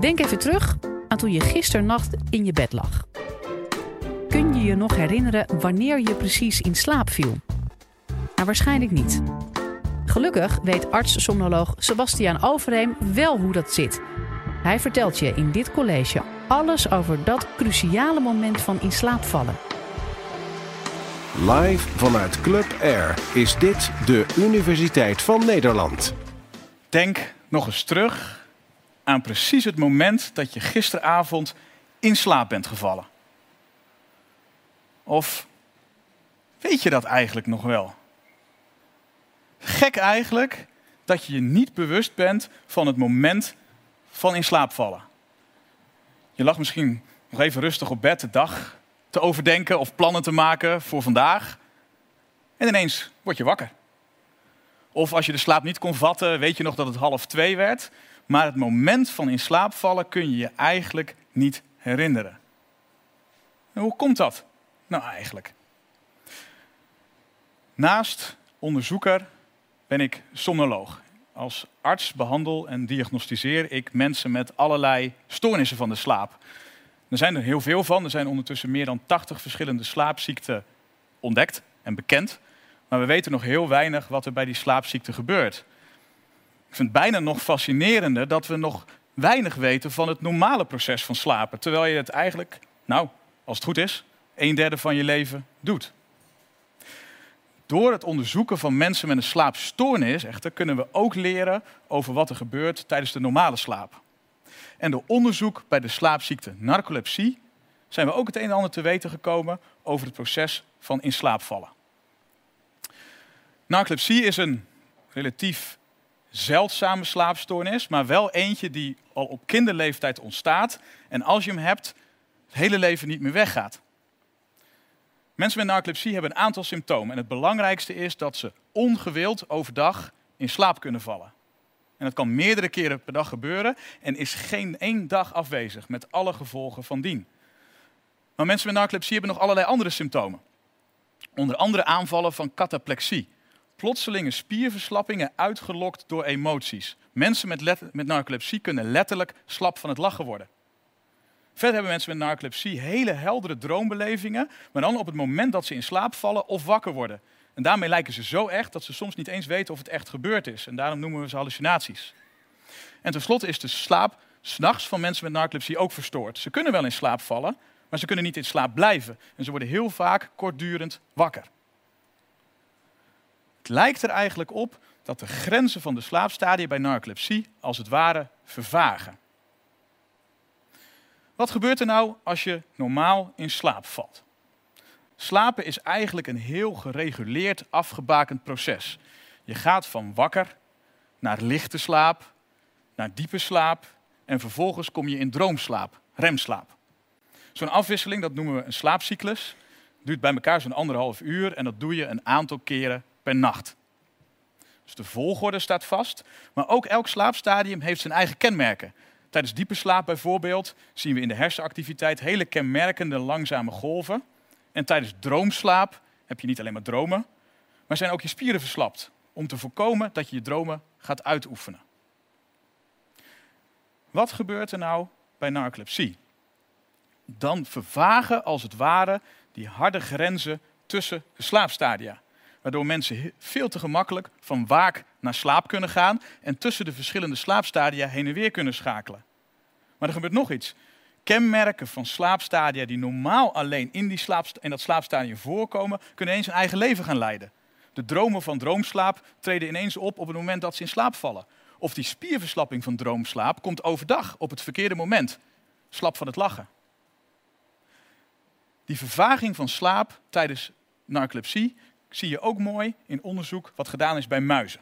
Denk even terug aan toen je gisternacht in je bed lag. Kun je je nog herinneren wanneer je precies in slaap viel? Nou, waarschijnlijk niet. Gelukkig weet arts-somnoloog Sebastiaan Overheem wel hoe dat zit. Hij vertelt je in dit college alles over dat cruciale moment van in slaap vallen. Live vanuit Club Air is dit de Universiteit van Nederland. Denk nog eens terug aan precies het moment dat je gisteravond in slaap bent gevallen. Of weet je dat eigenlijk nog wel? Gek eigenlijk dat je je niet bewust bent van het moment van in slaap vallen. Je lag misschien nog even rustig op bed de dag te overdenken of plannen te maken voor vandaag. En ineens word je wakker. Of als je de slaap niet kon vatten, weet je nog dat het half twee werd. Maar het moment van in slaap vallen kun je je eigenlijk niet herinneren. En hoe komt dat nou eigenlijk? Naast onderzoeker ben ik somnoloog. Als arts behandel en diagnosticeer ik mensen met allerlei stoornissen van de slaap. Er zijn er heel veel van. Er zijn ondertussen meer dan 80 verschillende slaapziekten ontdekt en bekend. Maar we weten nog heel weinig wat er bij die slaapziekte gebeurt. Ik vind het bijna nog fascinerender dat we nog weinig weten van het normale proces van slapen. Terwijl je het eigenlijk, nou, als het goed is, een derde van je leven doet. Door het onderzoeken van mensen met een slaapstoornis echter kunnen we ook leren over wat er gebeurt tijdens de normale slaap. En door onderzoek bij de slaapziekte narcolepsie zijn we ook het een en ander te weten gekomen over het proces van in slaap vallen. Narcolepsie is een relatief zeldzame slaapstoornis, maar wel eentje die al op kinderleeftijd ontstaat en als je hem hebt, het hele leven niet meer weggaat. Mensen met narcolepsie hebben een aantal symptomen en het belangrijkste is dat ze ongewild overdag in slaap kunnen vallen. En dat kan meerdere keren per dag gebeuren en is geen één dag afwezig met alle gevolgen van dien. Maar mensen met narcolepsie hebben nog allerlei andere symptomen. Onder andere aanvallen van cataplexie. Plotselinge spierverslappingen uitgelokt door emoties. Mensen met, met narcolepsie kunnen letterlijk slap van het lachen worden. Verder hebben mensen met narcolepsie hele heldere droombelevingen, maar dan op het moment dat ze in slaap vallen of wakker worden. En daarmee lijken ze zo echt dat ze soms niet eens weten of het echt gebeurd is. En daarom noemen we ze hallucinaties. En tenslotte is de slaap s'nachts van mensen met narcolepsie ook verstoord. Ze kunnen wel in slaap vallen, maar ze kunnen niet in slaap blijven. En ze worden heel vaak kortdurend wakker. Het lijkt er eigenlijk op dat de grenzen van de slaapstadia bij narcolepsie als het ware vervagen. Wat gebeurt er nou als je normaal in slaap valt? Slapen is eigenlijk een heel gereguleerd, afgebakend proces. Je gaat van wakker naar lichte slaap, naar diepe slaap en vervolgens kom je in droomslaap, remslaap. Zo'n afwisseling, dat noemen we een slaapcyclus, duurt bij elkaar zo'n anderhalf uur en dat doe je een aantal keren nacht. Dus de volgorde staat vast, maar ook elk slaapstadium heeft zijn eigen kenmerken. Tijdens diepe slaap bijvoorbeeld zien we in de hersenactiviteit hele kenmerkende langzame golven. En tijdens droomslaap heb je niet alleen maar dromen, maar zijn ook je spieren verslapt. Om te voorkomen dat je je dromen gaat uitoefenen. Wat gebeurt er nou bij narcolepsie? Dan vervagen als het ware die harde grenzen tussen de slaapstadia. Waardoor mensen veel te gemakkelijk van waak naar slaap kunnen gaan en tussen de verschillende slaapstadia heen en weer kunnen schakelen. Maar er gebeurt nog iets. Kenmerken van slaapstadia die normaal alleen in, die slaap, in dat slaapstadium voorkomen, kunnen ineens een eigen leven gaan leiden. De dromen van droomslaap treden ineens op op het moment dat ze in slaap vallen. Of die spierverslapping van droomslaap komt overdag op het verkeerde moment. Slap van het lachen. Die vervaging van slaap tijdens narcolepsie zie je ook mooi in onderzoek wat gedaan is bij muizen.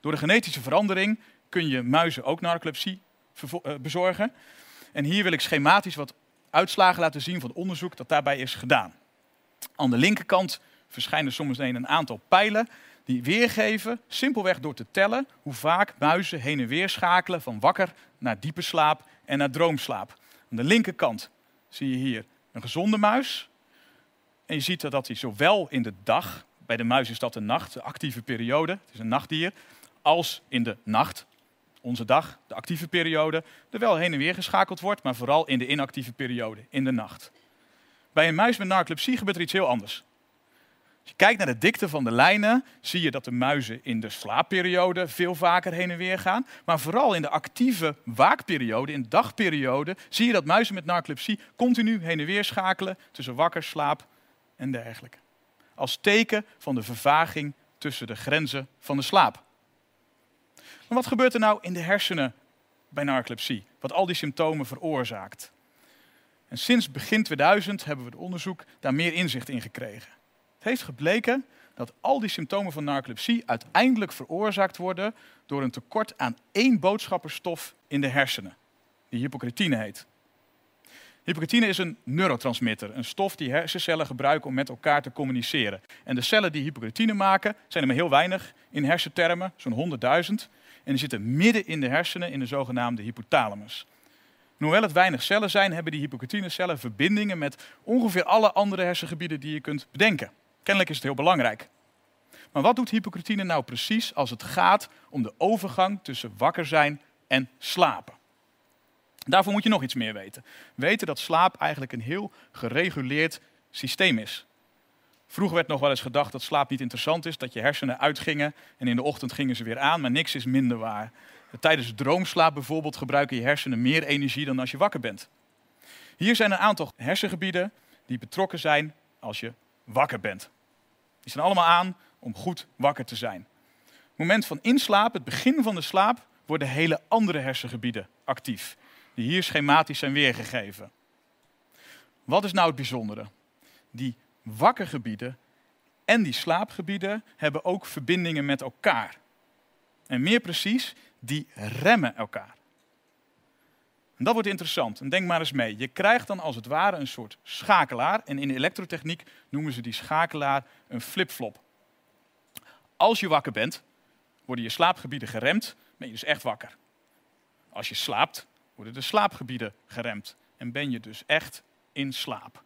Door de genetische verandering kun je muizen ook narcolepsie eh, bezorgen. En hier wil ik schematisch wat uitslagen laten zien van het onderzoek dat daarbij is gedaan. Aan de linkerkant verschijnen soms een aantal pijlen die weergeven, simpelweg door te tellen, hoe vaak muizen heen en weer schakelen van wakker naar diepe slaap en naar droomslaap. Aan de linkerkant zie je hier een gezonde muis. En je ziet dat hij zowel in de dag, bij de muis is dat de nacht, de actieve periode, het is een nachtdier, als in de nacht, onze dag, de actieve periode, er wel heen en weer geschakeld wordt, maar vooral in de inactieve periode, in de nacht. Bij een muis met narcolepsie gebeurt er iets heel anders. Als je kijkt naar de dikte van de lijnen, zie je dat de muizen in de slaapperiode veel vaker heen en weer gaan. Maar vooral in de actieve waakperiode, in de dagperiode, zie je dat muizen met narcolepsie continu heen en weer schakelen tussen wakker, slaap en dergelijke. Als teken van de vervaging tussen de grenzen van de slaap. Maar wat gebeurt er nou in de hersenen bij narcolepsie? Wat al die symptomen veroorzaakt? En sinds begin 2000 hebben we het onderzoek daar meer inzicht in gekregen. Het heeft gebleken dat al die symptomen van narcolepsie uiteindelijk veroorzaakt worden door een tekort aan één boodschapperstof in de hersenen, die hypocretine heet. Hypocretine is een neurotransmitter, een stof die hersencellen gebruiken om met elkaar te communiceren. En de cellen die hypocretine maken, zijn er maar heel weinig in hersentermen, zo'n 100.000. En die zitten midden in de hersenen in de zogenaamde hypothalamus. En hoewel het weinig cellen zijn, hebben die hypocretinecellen verbindingen met ongeveer alle andere hersengebieden die je kunt bedenken. Kennelijk is het heel belangrijk. Maar wat doet hypocretine nou precies als het gaat om de overgang tussen wakker zijn en slapen? Daarvoor moet je nog iets meer weten. Weten dat slaap eigenlijk een heel gereguleerd systeem is. Vroeger werd nog wel eens gedacht dat slaap niet interessant is, dat je hersenen uitgingen en in de ochtend gingen ze weer aan, maar niks is minder waar. Tijdens droomslaap bijvoorbeeld gebruiken je hersenen meer energie dan als je wakker bent. Hier zijn een aantal hersengebieden die betrokken zijn als je wakker bent. Die zijn allemaal aan om goed wakker te zijn. Het moment van inslaap, het begin van de slaap, worden hele andere hersengebieden actief, die hier schematisch zijn weergegeven. Wat is nou het bijzondere? Die wakkergebieden en die slaapgebieden hebben ook verbindingen met elkaar. En meer precies, die remmen elkaar. En dat wordt interessant. En denk maar eens mee. Je krijgt dan als het ware een soort schakelaar. En in de elektrotechniek noemen ze die schakelaar een flipflop. Als je wakker bent, worden je slaapgebieden geremd, ben je dus echt wakker. Als je slaapt, worden de slaapgebieden geremd en ben je dus echt in slaap.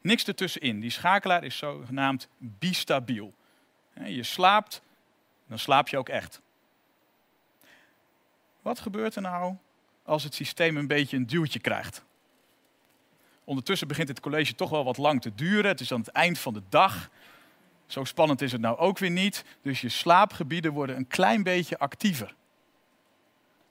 Niks ertussenin. Die schakelaar is zogenaamd bistabiel. Je slaapt, dan slaap je ook echt. Wat gebeurt er nou als het systeem een beetje een duwtje krijgt? Ondertussen begint het college toch wel wat lang te duren. Het is aan het eind van de dag. Zo spannend is het nou ook weer niet. Dus je slaapgebieden worden een klein beetje actiever.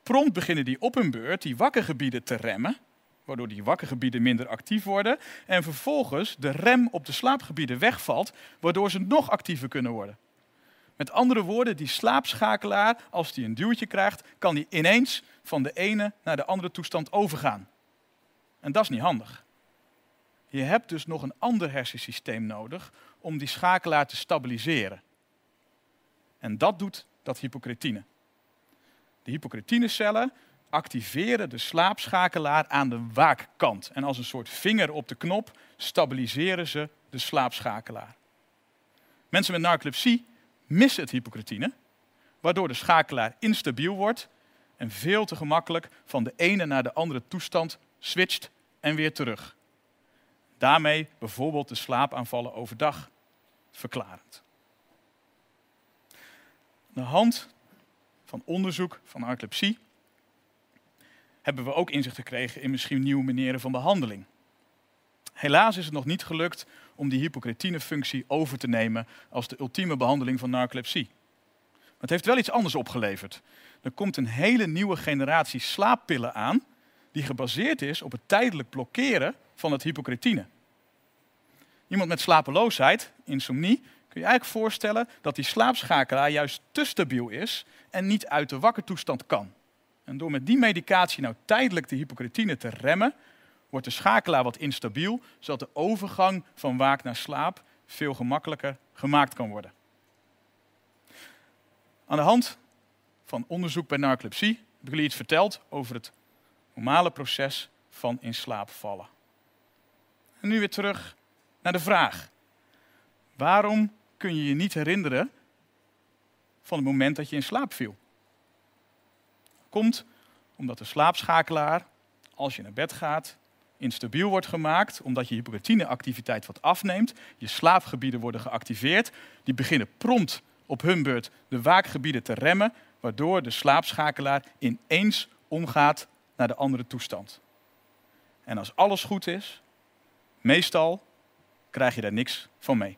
Prompt beginnen die op hun beurt die wakkergebieden te remmen, waardoor die wakkergebieden minder actief worden. En vervolgens de rem op de slaapgebieden wegvalt, waardoor ze nog actiever kunnen worden. Met andere woorden, die slaapschakelaar, als die een duwtje krijgt, kan die ineens van de ene naar de andere toestand overgaan. En dat is niet handig. Je hebt dus nog een ander hersensysteem nodig om die schakelaar te stabiliseren. En dat doet dat hypocretine. De hypocretinecellen activeren de slaapschakelaar aan de waakkant. En als een soort vinger op de knop stabiliseren ze de slaapschakelaar. Mensen met narcolepsie missen het hypocretine, waardoor de schakelaar instabiel wordt en veel te gemakkelijk van de ene naar de andere toestand switcht en weer terug. Daarmee bijvoorbeeld de slaapaanvallen overdag verklarend. De hand van onderzoek van narcolepsie hebben we ook inzicht gekregen in misschien nieuwe manieren van behandeling. Helaas is het nog niet gelukt om die hypocretine-functie over te nemen als de ultieme behandeling van narcolepsie. Maar het heeft wel iets anders opgeleverd. Er komt een hele nieuwe generatie slaappillen aan die gebaseerd is op het tijdelijk blokkeren van het hypocretine. Iemand met slapeloosheid, insomnie, kun je eigenlijk voorstellen dat die slaapschakelaar juist te stabiel is en niet uit de wakkertoestand kan. En door met die medicatie nou tijdelijk de hypocretine te remmen, wordt de schakelaar wat instabiel, zodat de overgang van waak naar slaap veel gemakkelijker gemaakt kan worden. Aan de hand van onderzoek bij narcolepsie heb ik jullie iets verteld over het normale proces van in slaap vallen. En nu weer terug naar de vraag. Waarom kun je je niet herinneren van het moment dat je in slaap viel? Komt omdat de slaapschakelaar, als je naar bed gaat, instabiel wordt gemaakt, omdat je hypocretineactiviteit wat afneemt. Je slaapgebieden worden geactiveerd. Die beginnen prompt op hun beurt de waakgebieden te remmen, waardoor de slaapschakelaar ineens omgaat naar de andere toestand. En als alles goed is, meestal krijg je daar niks van mee.